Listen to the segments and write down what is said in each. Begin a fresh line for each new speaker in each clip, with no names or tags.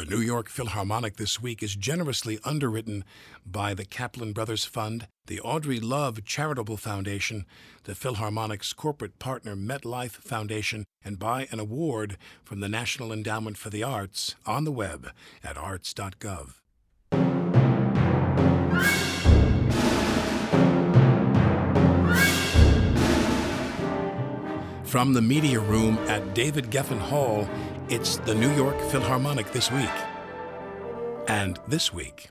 The New York Philharmonic this week is generously underwritten by the Kaplan Brothers Fund, the Audrey Love Charitable Foundation, the Philharmonic's corporate partner MetLife Foundation, and by an award from the National Endowment for the Arts on the web at arts.gov. From the media room at David Geffen Hall it's the New York Philharmonic this week. And this week.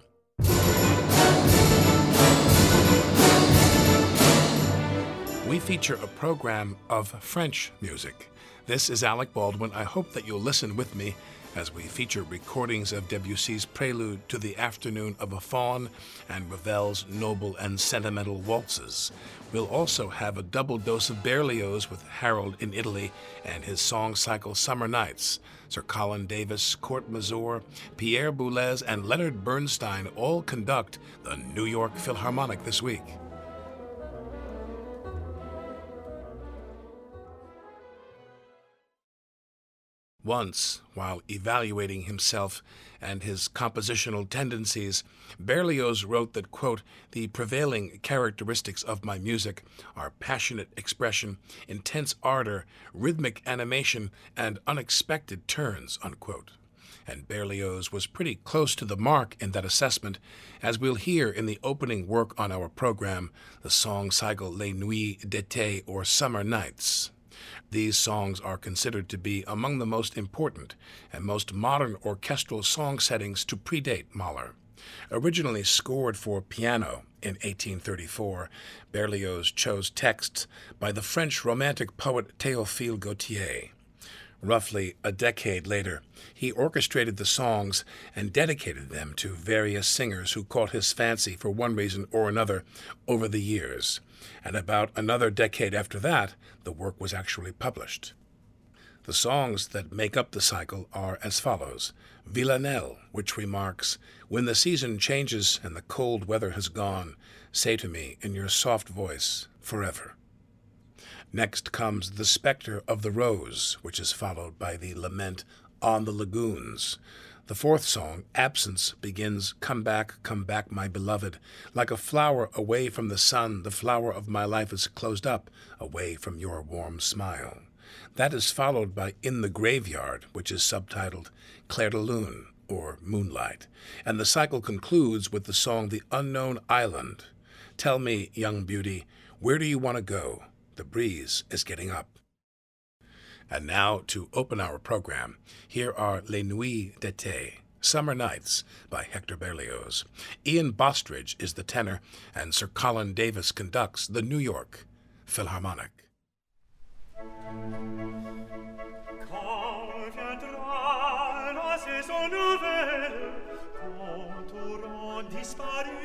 We feature a program of French music. This is Alec Baldwin. I hope that you'll listen with me as we feature recordings of Debussy's prelude to the Afternoon of a Faun and Ravel's Noble and Sentimental Waltzes. We'll also have a double dose of Berlioz with Harold in Italy and his song cycle Summer Nights. Sir Colin Davis, Kurt Masur, Pierre Boulez, and Leonard Bernstein all conduct the New York Philharmonic this week. Once, while evaluating himself and his compositional tendencies, Berlioz wrote that, quote, the prevailing characteristics of my music are passionate expression, intense ardor, rhythmic animation, and unexpected turns, unquote. And Berlioz was pretty close to the mark in that assessment, as we'll hear in the opening work on our program, the song cycle Les Nuits d'été or Summer Nights. These songs are considered to be among the most important and most modern orchestral song settings to predate Mahler. Originally scored for piano in 1834, Berlioz chose texts by the French Romantic poet Théophile Gautier. Roughly a decade later, he orchestrated the songs and dedicated them to various singers who caught his fancy for one reason or another over the years. And about another decade after that, the work was actually published. The songs that make up the cycle are as follows Villanelle, which remarks, When the season changes and the cold weather has gone, say to me in your soft voice, forever. Next comes The Spectre of the Rose, which is followed by the lament On the Lagoons. The fourth song, Absence, begins Come back, come back, my beloved. Like a flower away from the sun, the flower of my life is closed up, away from your warm smile. That is followed by In the Graveyard, which is subtitled Clair de Lune, or Moonlight. And the cycle concludes with the song The Unknown Island. Tell me, young beauty, where do you want to go? The breeze is getting up. And now, to open our program, here are Les Nuits d'été, Summer Nights by Hector Berlioz. Ian Bostridge is the tenor, and Sir Colin Davis conducts the New York Philharmonic.
nous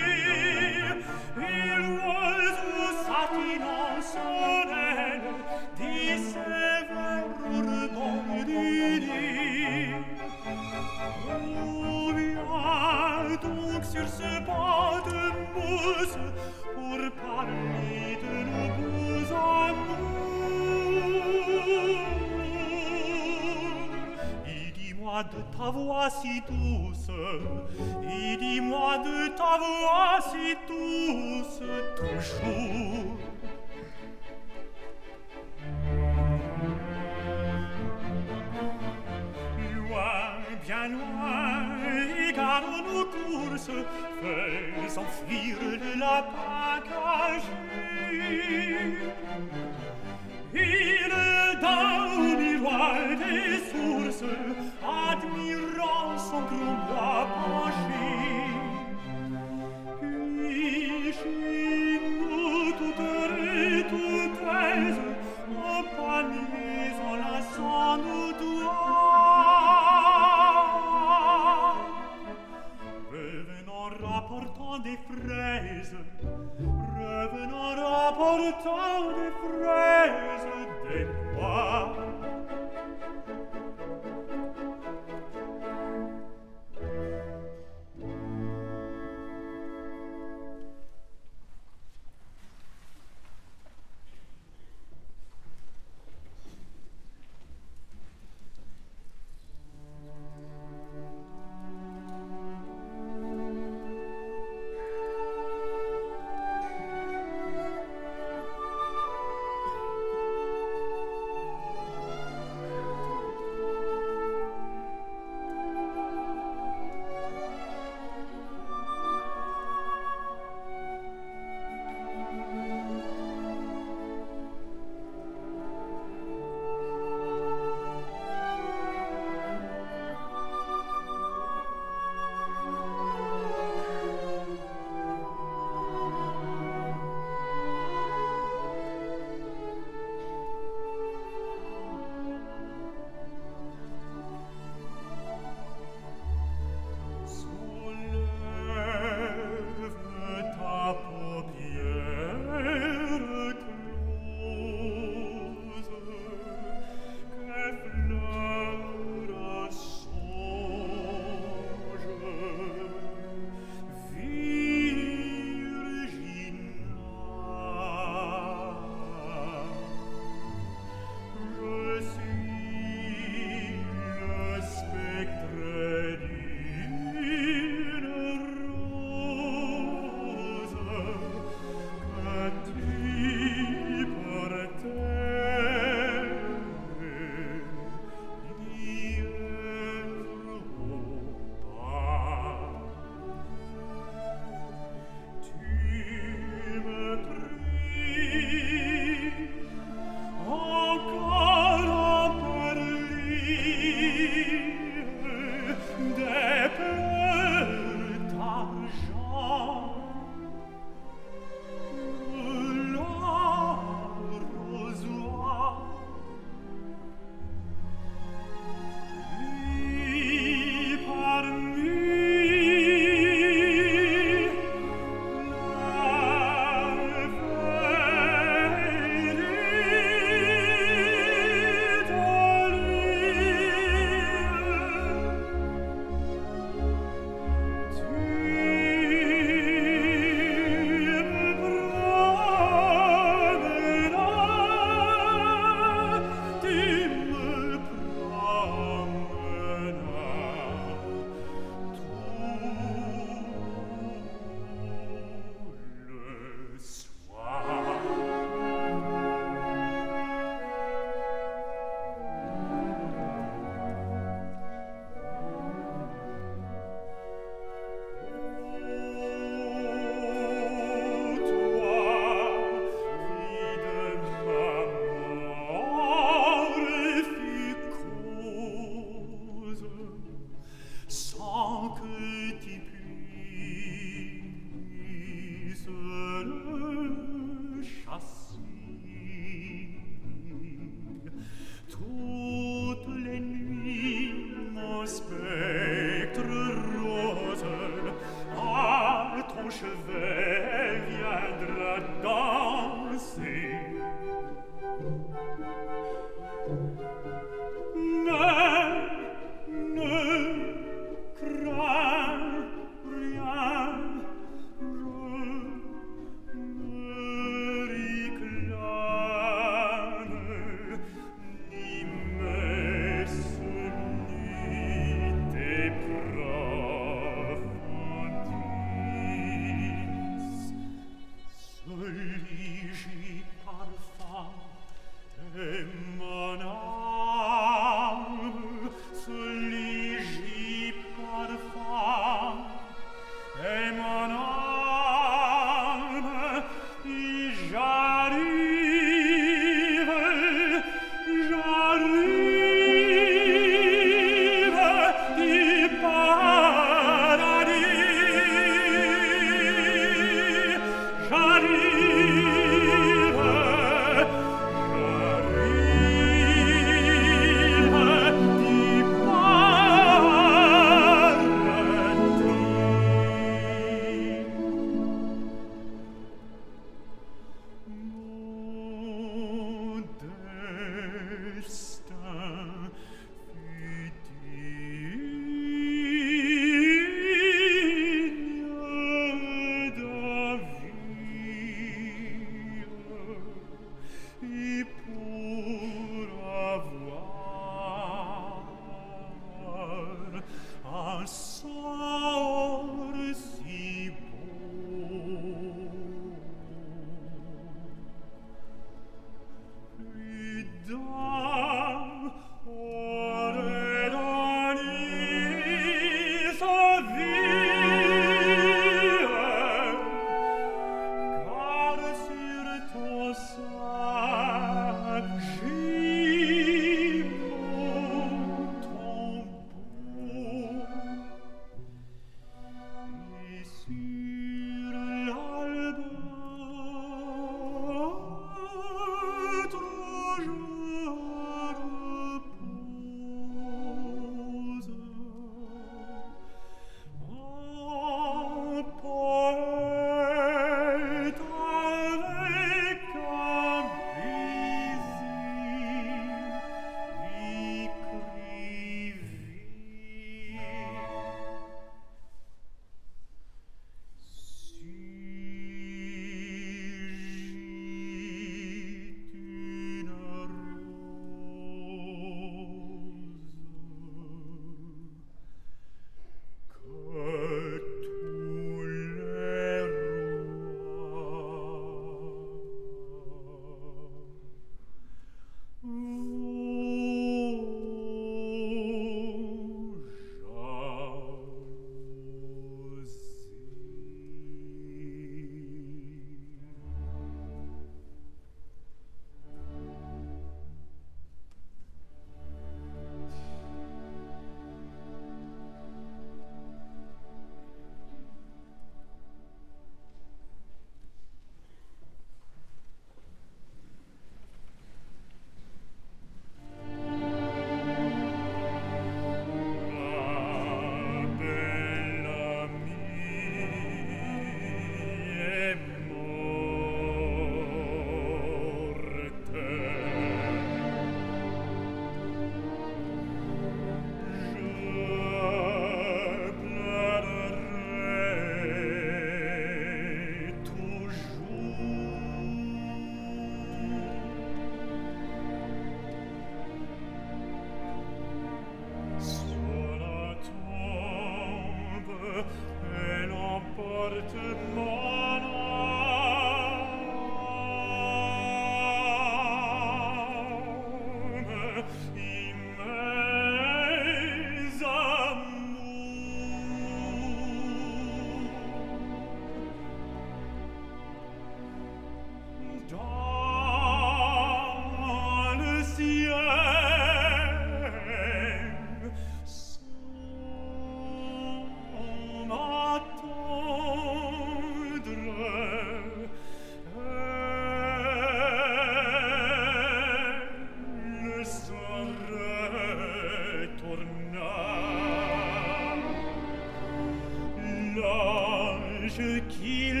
Sans amour,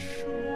sure.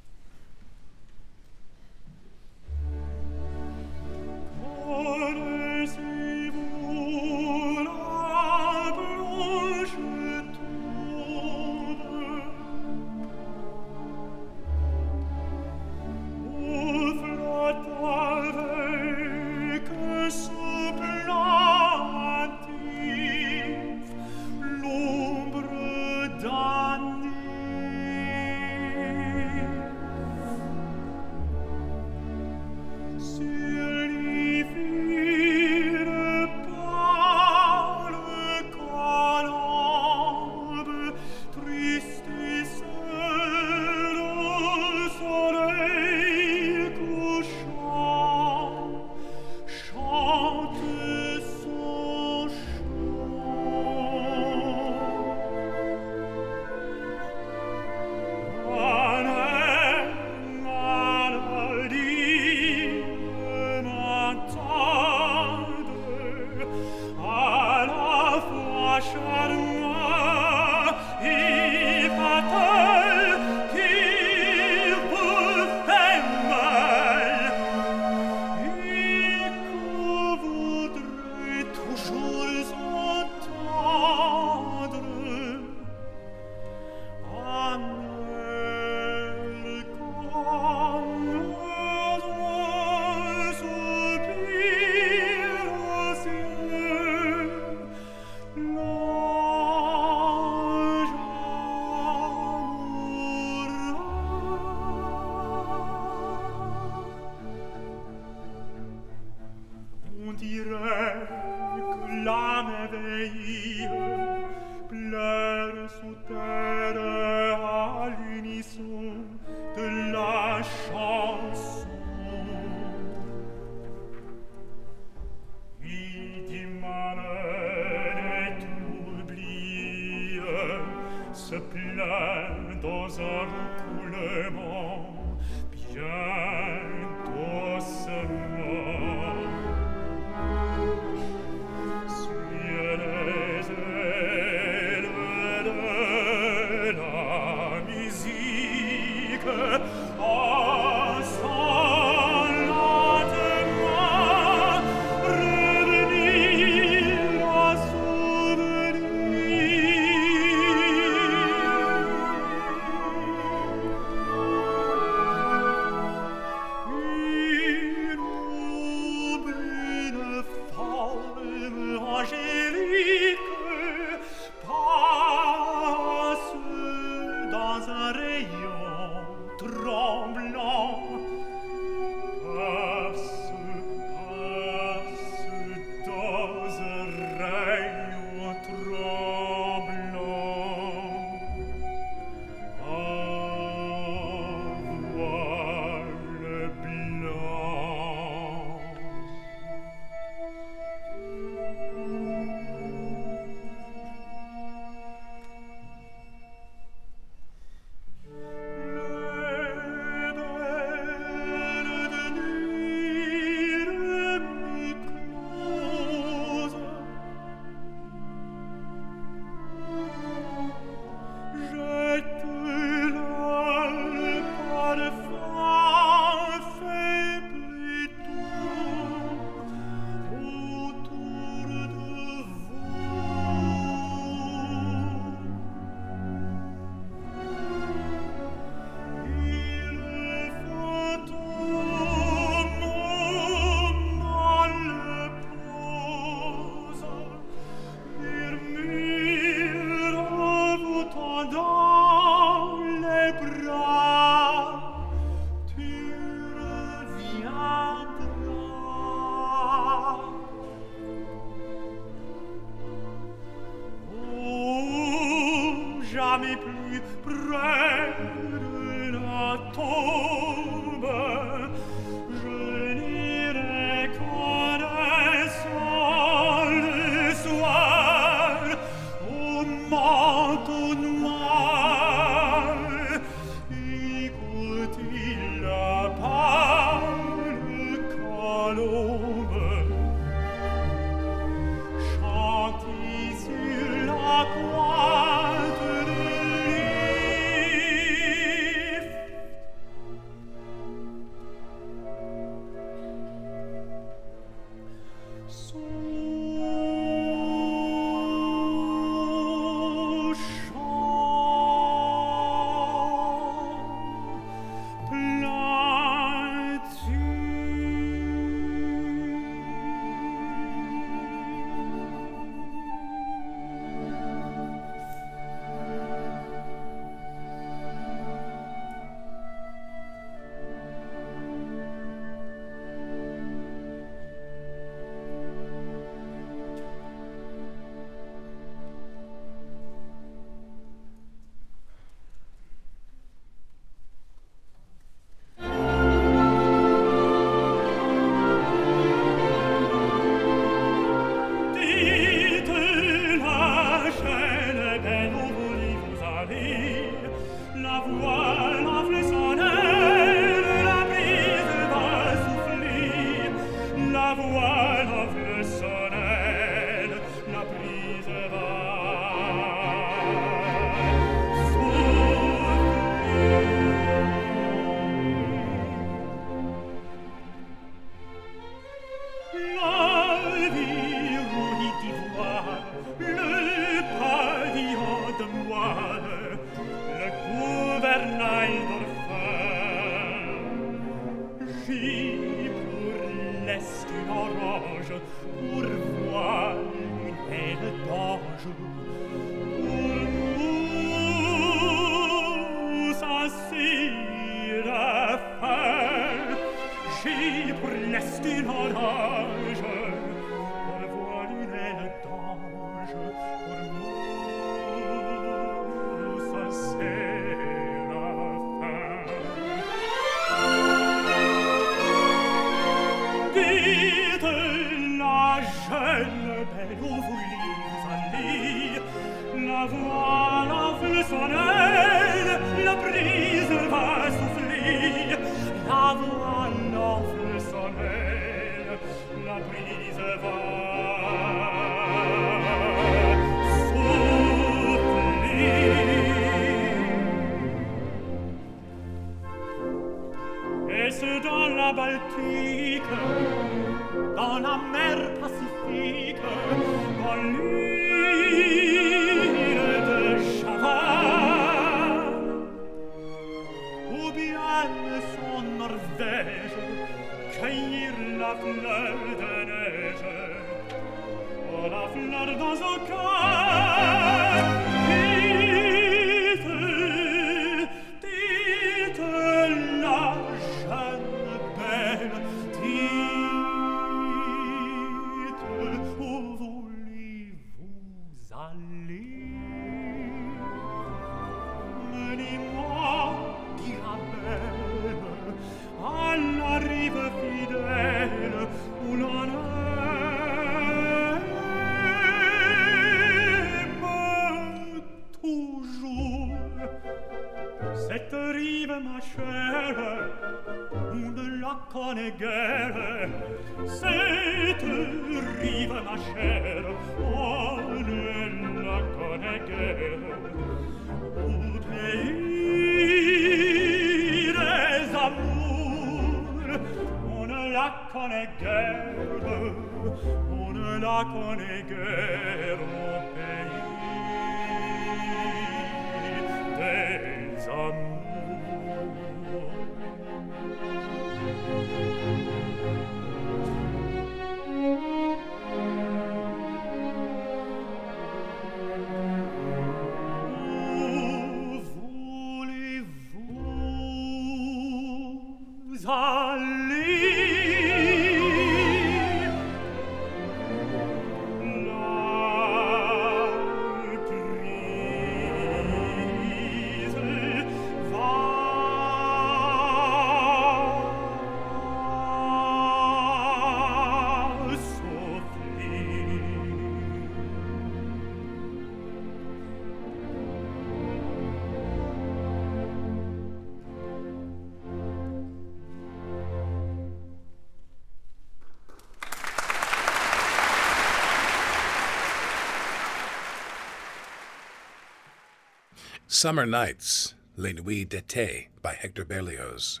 Summer Nights, Les Nuits d'été by Hector Berlioz.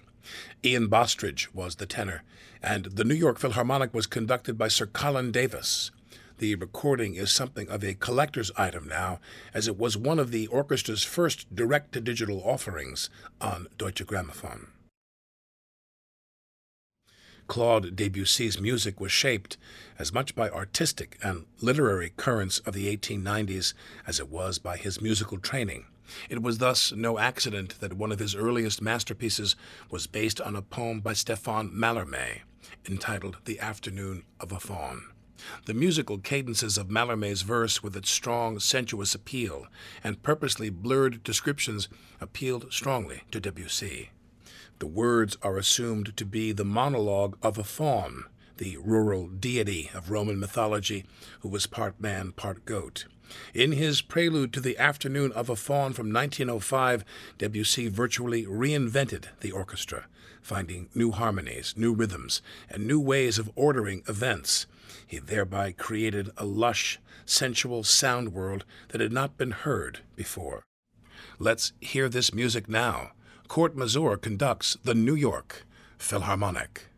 Ian Bostridge was the tenor, and the New York Philharmonic was conducted by Sir Colin Davis. The recording is something of a collector's item now, as it was one of the orchestra's first direct to digital offerings on Deutsche Grammophon. Claude Debussy's music was shaped as much by artistic and literary currents of the 1890s as it was by his musical training. It was thus no accident that one of his earliest masterpieces was based on a poem by Stéphane Mallarmé entitled The Afternoon of a Faun. The musical cadences of Mallarmé's verse, with its strong, sensuous appeal and purposely blurred descriptions, appealed strongly to Debussy. The words are assumed to be the monologue of a faun, the rural deity of Roman mythology who was part man, part goat. In his prelude to the Afternoon of a Faun from 1905, Debussy virtually reinvented the orchestra, finding new harmonies, new rhythms, and new ways of ordering events. He thereby created a lush, sensual sound world that had not been heard before. Let's hear this music now. Kurt Masur conducts the New York Philharmonic.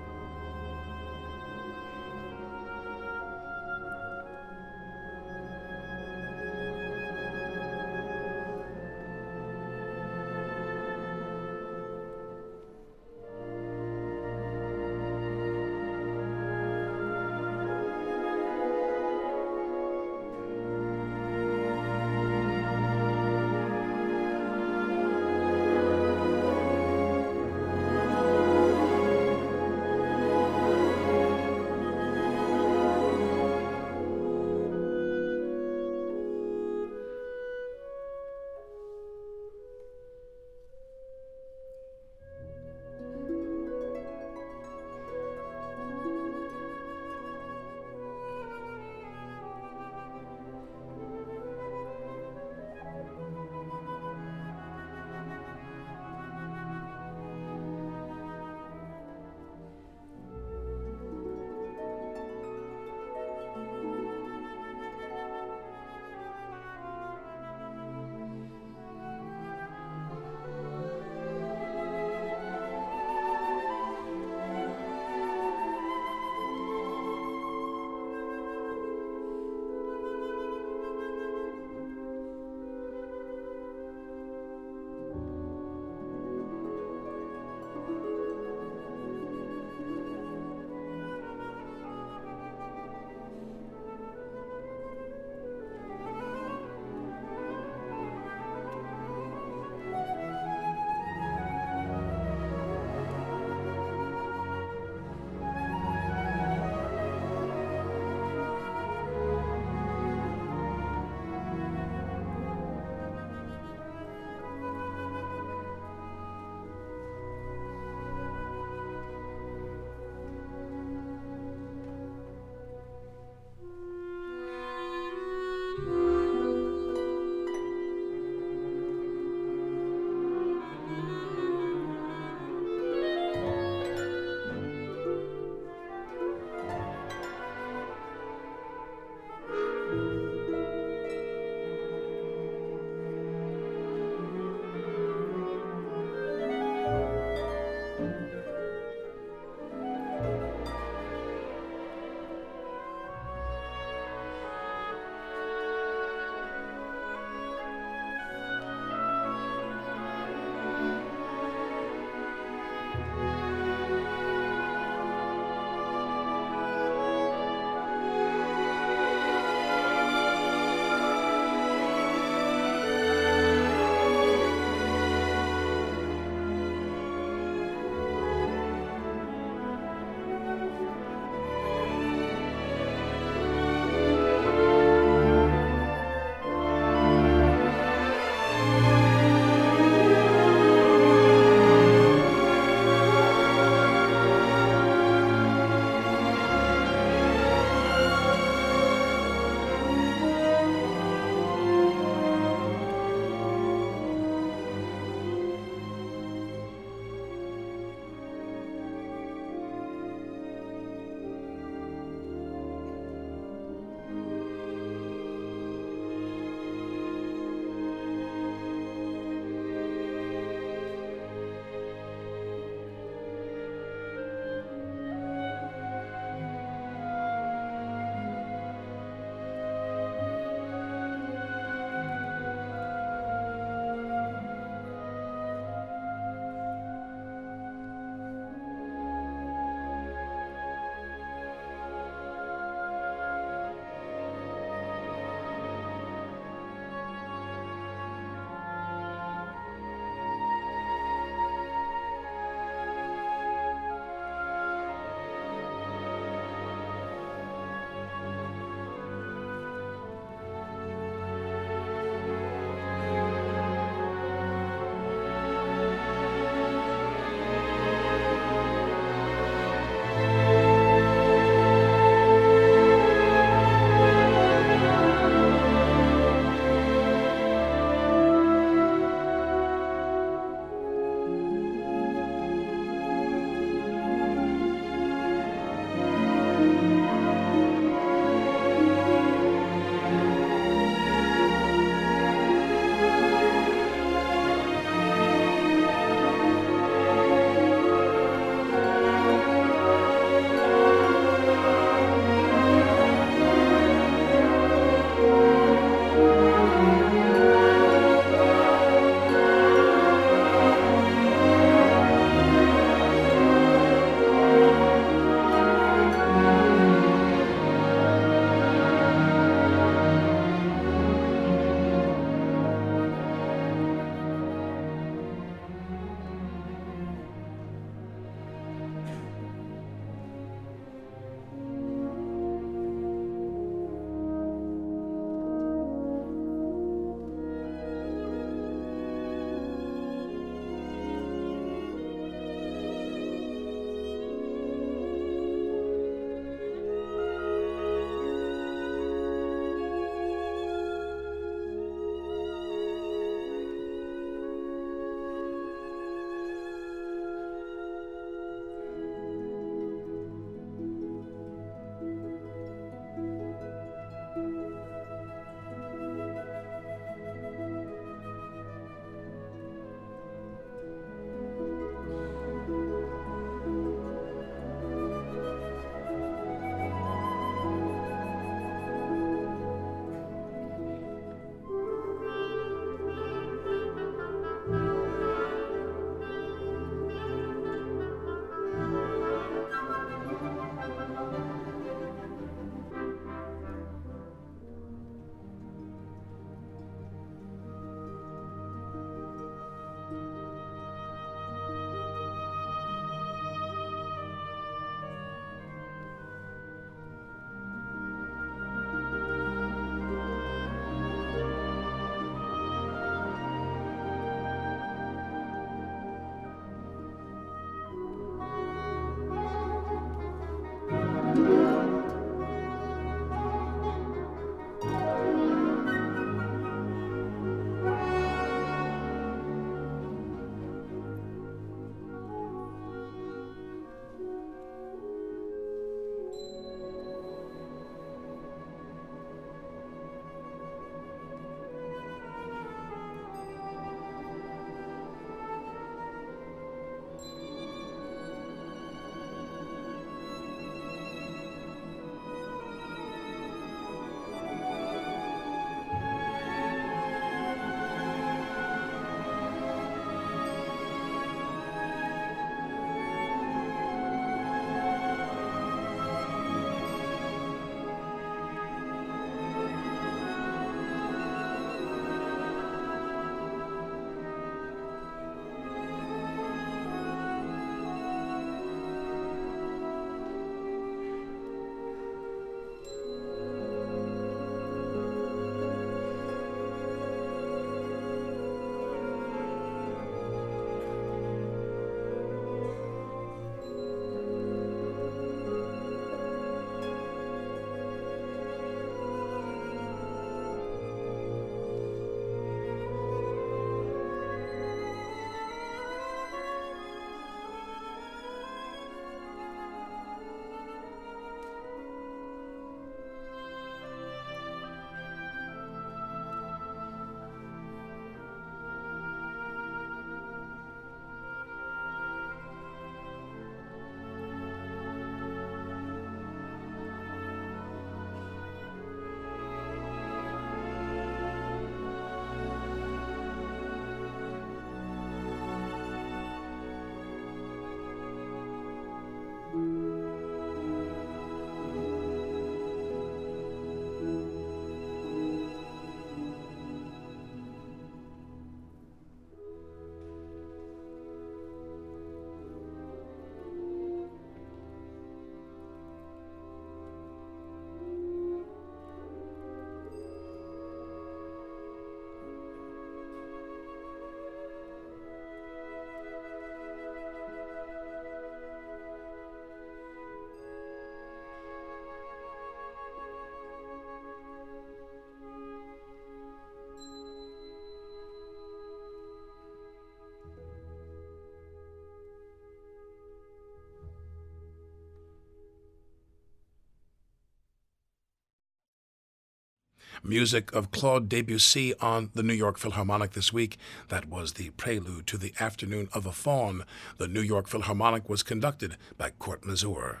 Music of Claude Debussy on the New York Philharmonic this week. That was the prelude to the Afternoon of a Faun. The New York Philharmonic was conducted by Kurt Masur.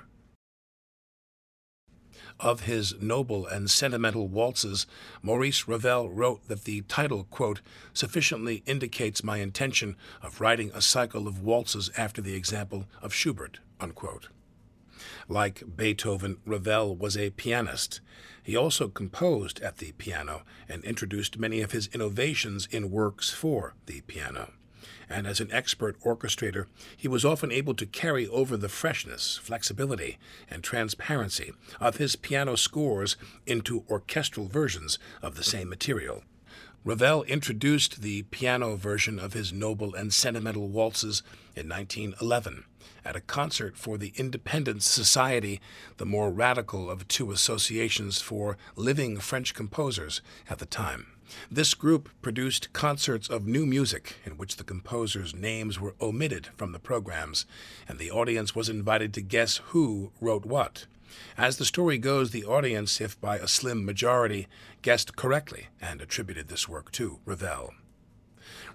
Of his noble and sentimental waltzes, Maurice Ravel wrote that the title, quote, sufficiently indicates my intention of writing a cycle of waltzes after the example of Schubert, unquote. Like Beethoven, Ravel was a pianist. He also composed at the piano and introduced many of his innovations in works for the piano. And as an expert orchestrator, he was often able to carry over the freshness, flexibility, and transparency of his piano scores into orchestral versions of the same material. Ravel introduced the piano version of his noble and sentimental waltzes in 1911 at a concert for the Independence Society, the more radical of two associations for living French composers at the time. This group produced concerts of new music in which the composers' names were omitted from the programs, and the audience was invited to guess who wrote what. As the story goes, the audience, if by a slim majority, guessed correctly and attributed this work to Ravel.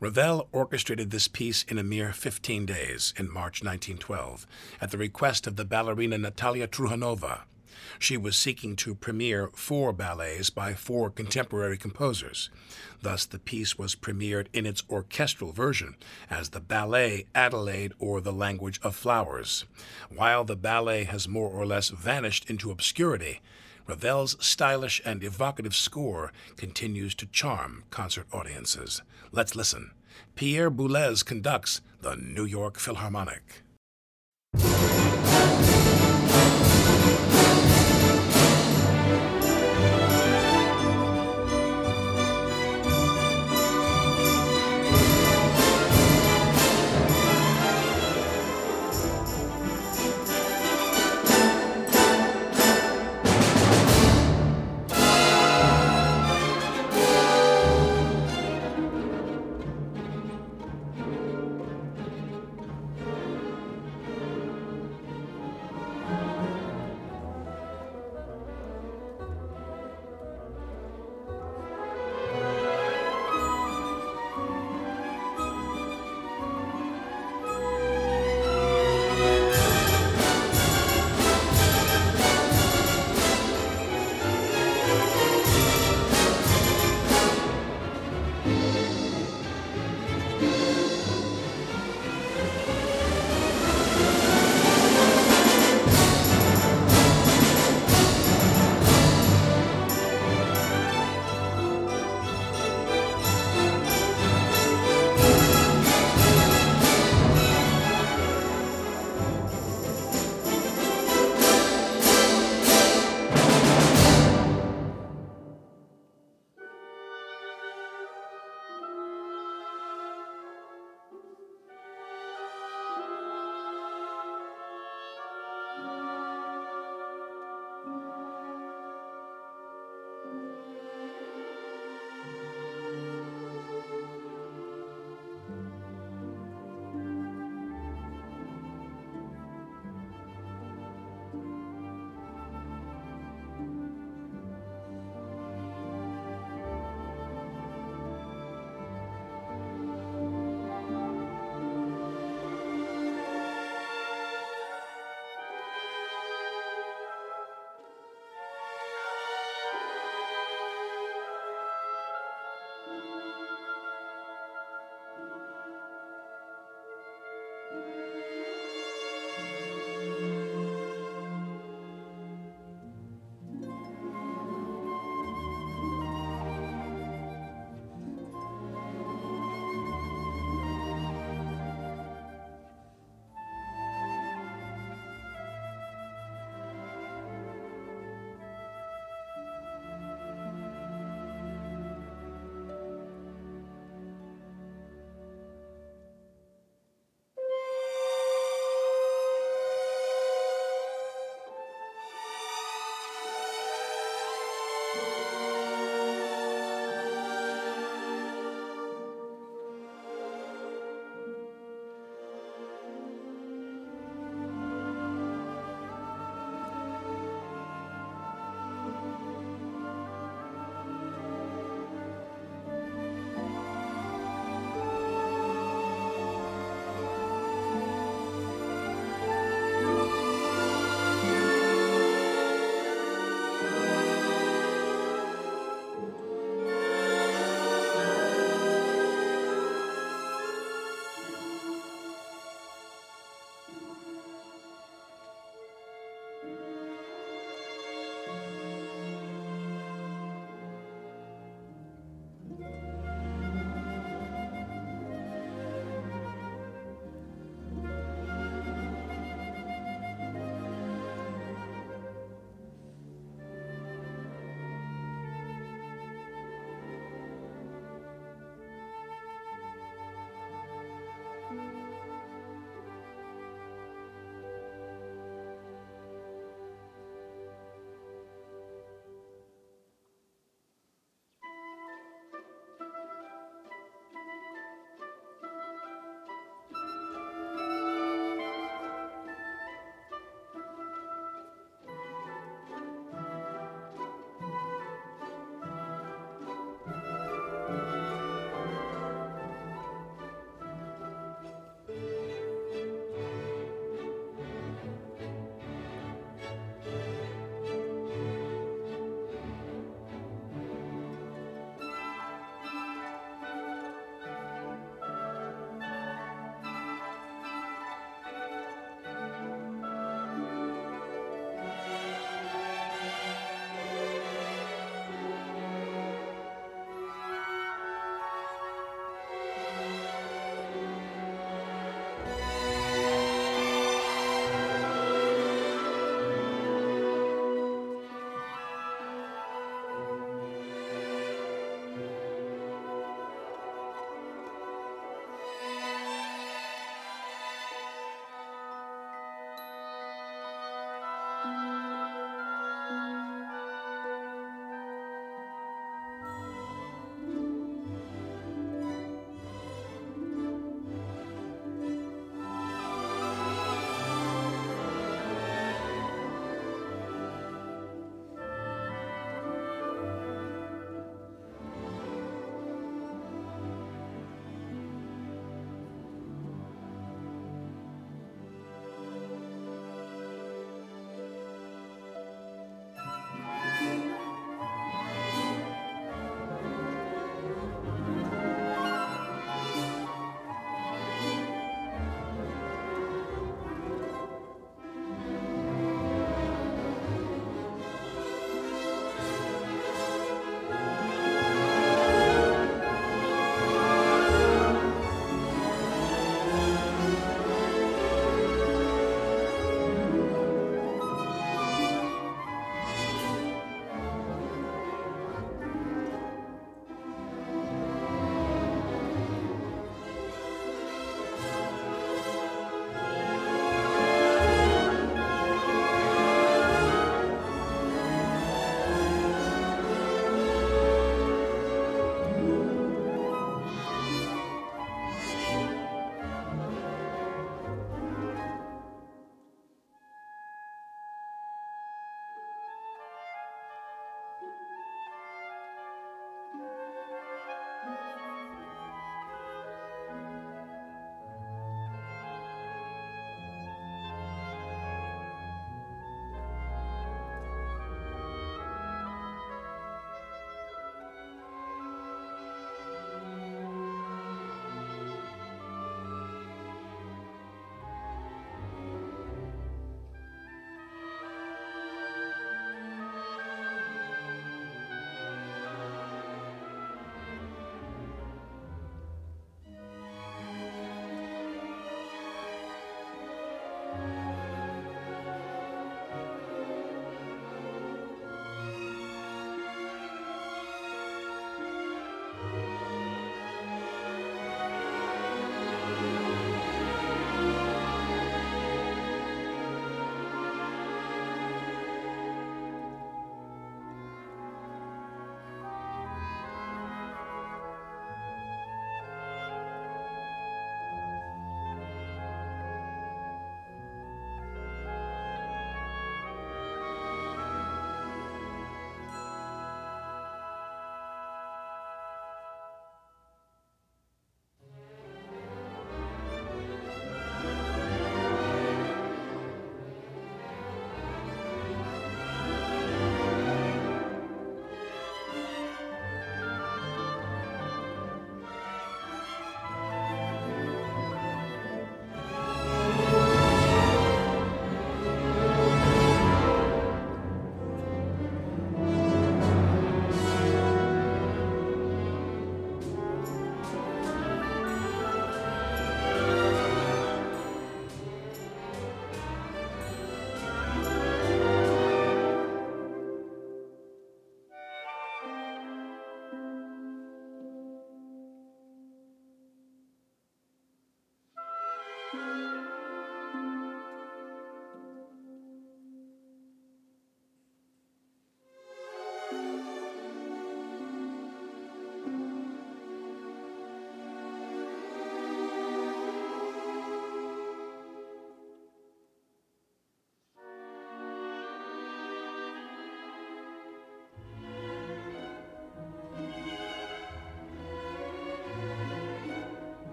Ravel orchestrated this piece in a mere 15 days in March 1912 at the request of the ballerina Natalia Truhanova. She was seeking to premiere four ballets by four contemporary composers. Thus, the piece was premiered in its orchestral version as the Ballet Adelaide or The Language of Flowers. While the ballet has more or less vanished into obscurity, Ravel's stylish and evocative score continues to charm concert audiences. Let's listen. Pierre Boulez conducts the New York Philharmonic.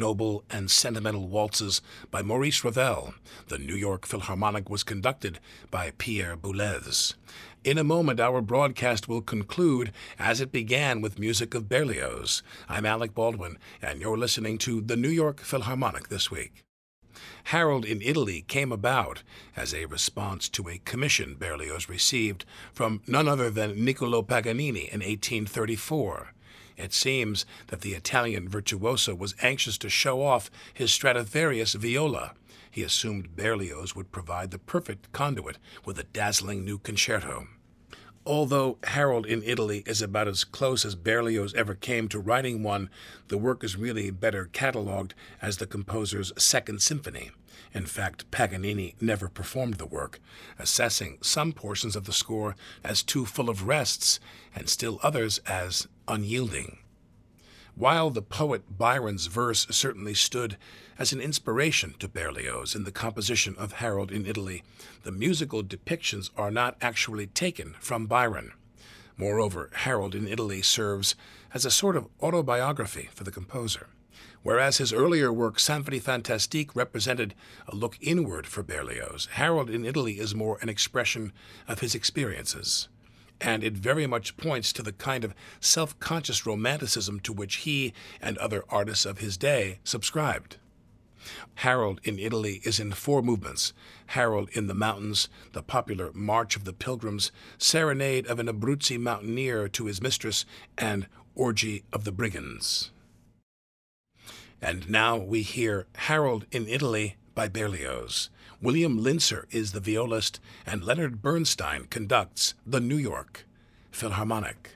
Noble and sentimental waltzes by Maurice Ravel. The New York Philharmonic was conducted by Pierre Boulez. In a moment, our broadcast will conclude as it began with music of Berlioz. I'm Alec Baldwin, and you're listening to the New York Philharmonic this week. Harold in Italy came about as a response to a commission Berlioz received from none other than Niccolo Paganini in 1834. It seems that the Italian virtuoso was anxious to show off his Stradivarius viola. He assumed Berlioz would provide the perfect conduit with a dazzling new concerto. Although Harold in Italy is about as close as Berlioz ever came to writing one, the work is really better catalogued as the composer's Second Symphony. In fact, Paganini never performed the work, assessing some portions of the score as too full of rests and still others as unyielding. While the poet Byron's verse certainly stood as an inspiration to Berlioz in the composition of Harold in Italy, the musical depictions are not actually taken from Byron. Moreover, Harold in Italy serves as a sort of autobiography for the composer. Whereas his earlier work, Symphonie Fantastique, represented a look inward for Berlioz, Harold in Italy is more an expression of his experiences and it very much points to the kind of self conscious romanticism to which he and other artists of his day subscribed. Harold in Italy is in four movements Harold in the Mountains, the popular March of the Pilgrims, Serenade of an Abruzzi Mountaineer to his Mistress, and Orgy of the Brigands. And now we hear Harold in Italy by Berlioz. William Lincer is the violist, and Leonard Bernstein conducts the New York Philharmonic.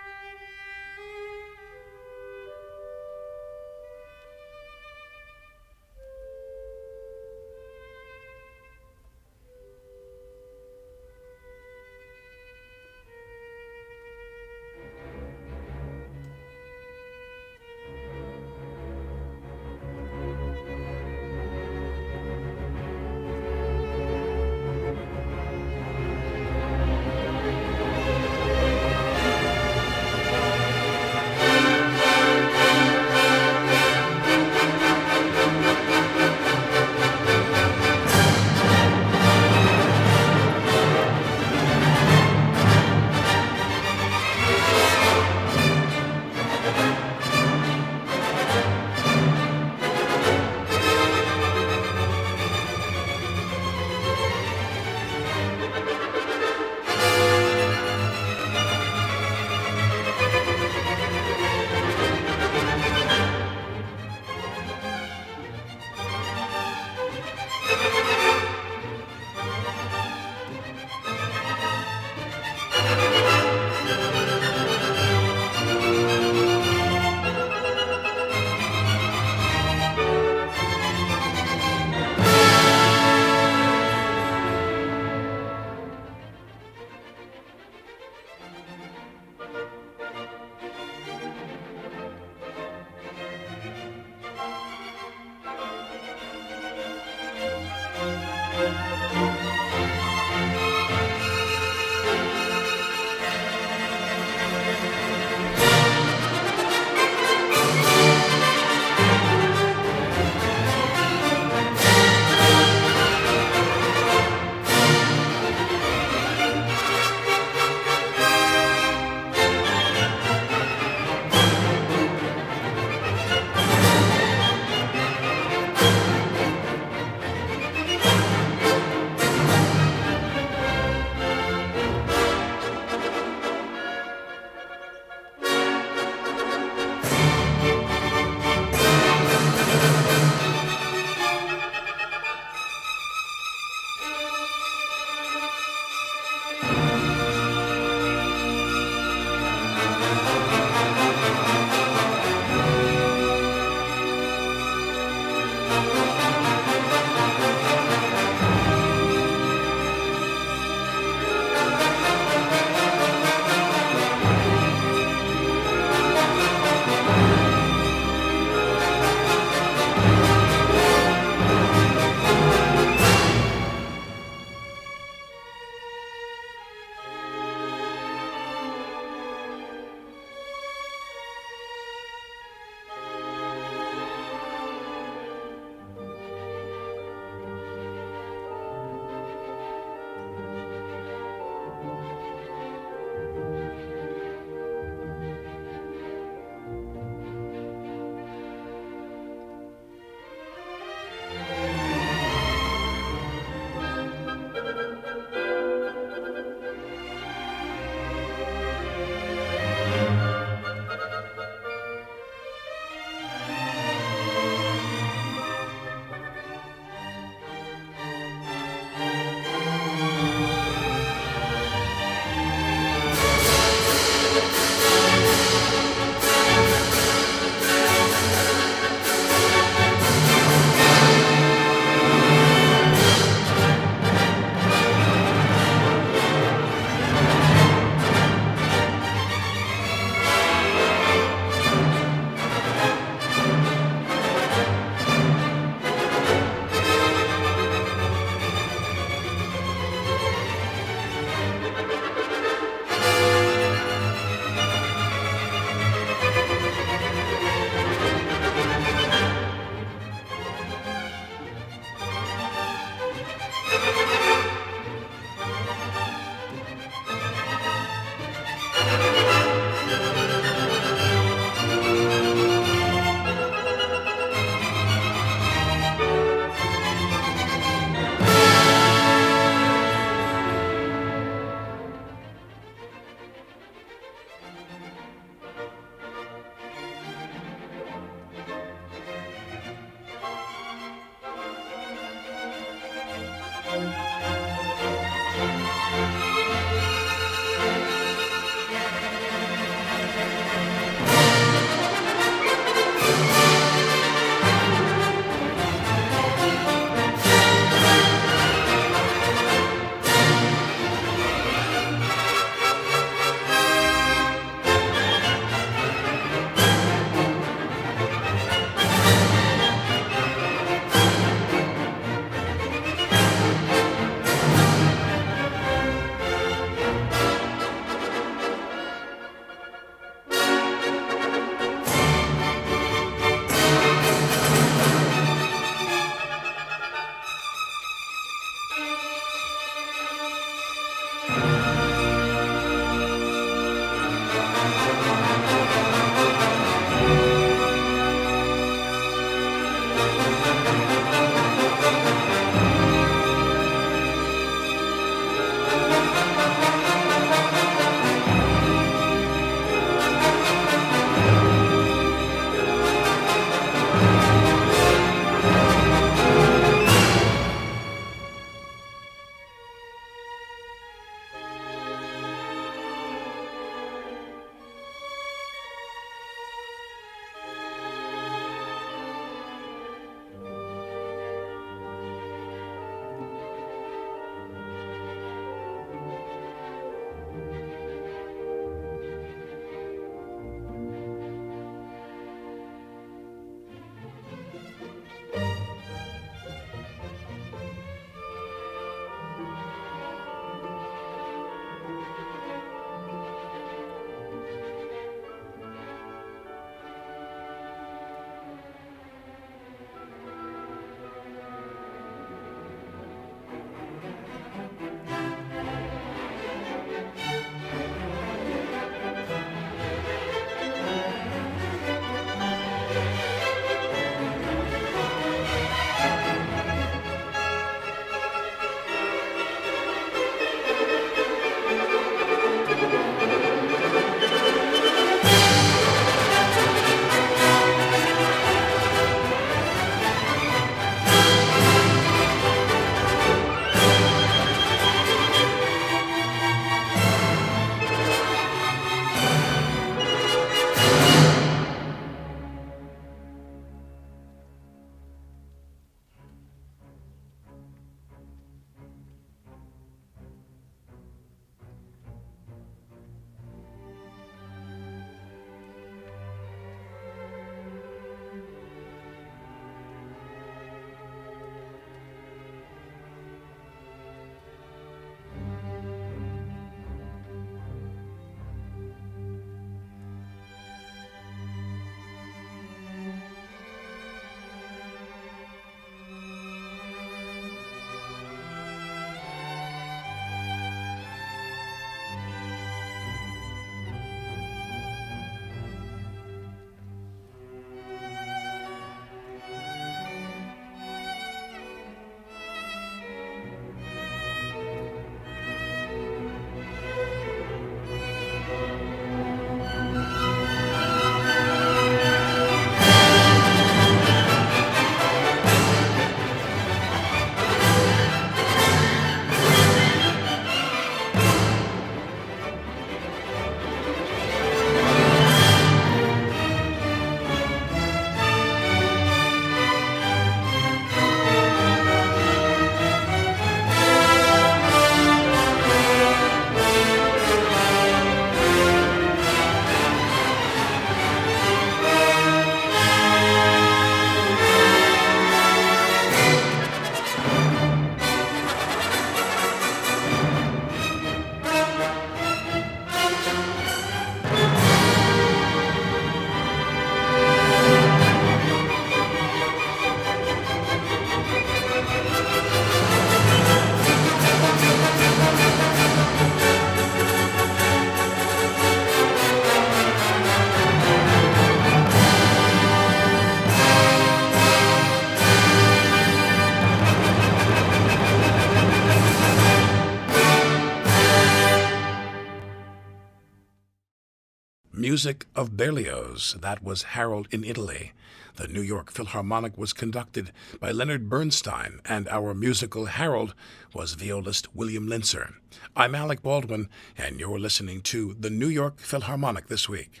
Music of Berlioz. That was Harold in Italy. The New York Philharmonic was conducted by Leonard Bernstein, and our musical Harold was violist William Lincer. I'm Alec Baldwin, and you're listening to the New York Philharmonic this week.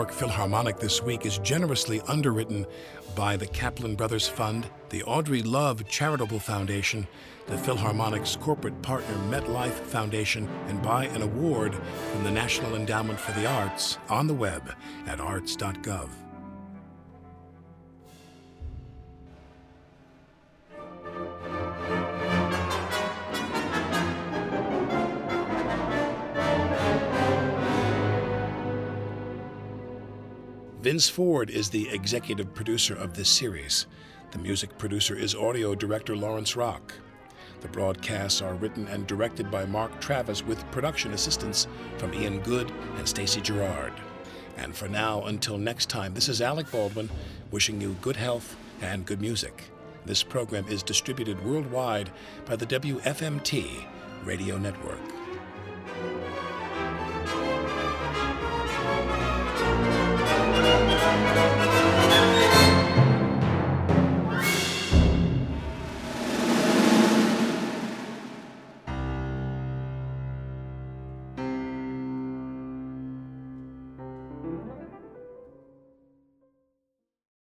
York Philharmonic this week is generously underwritten by the Kaplan Brothers Fund, the Audrey Love Charitable Foundation, the Philharmonic's corporate partner MetLife Foundation, and by an award from the National Endowment for the Arts on the web at arts.gov. Vince Ford is the executive producer of this series. The music producer is audio director Lawrence Rock. The broadcasts are written and directed by Mark Travis with production assistance from Ian Good and Stacy Gerard. And for now, until next time, this is Alec Baldwin wishing you good health and good music. This program is distributed worldwide by the WFMT Radio Network.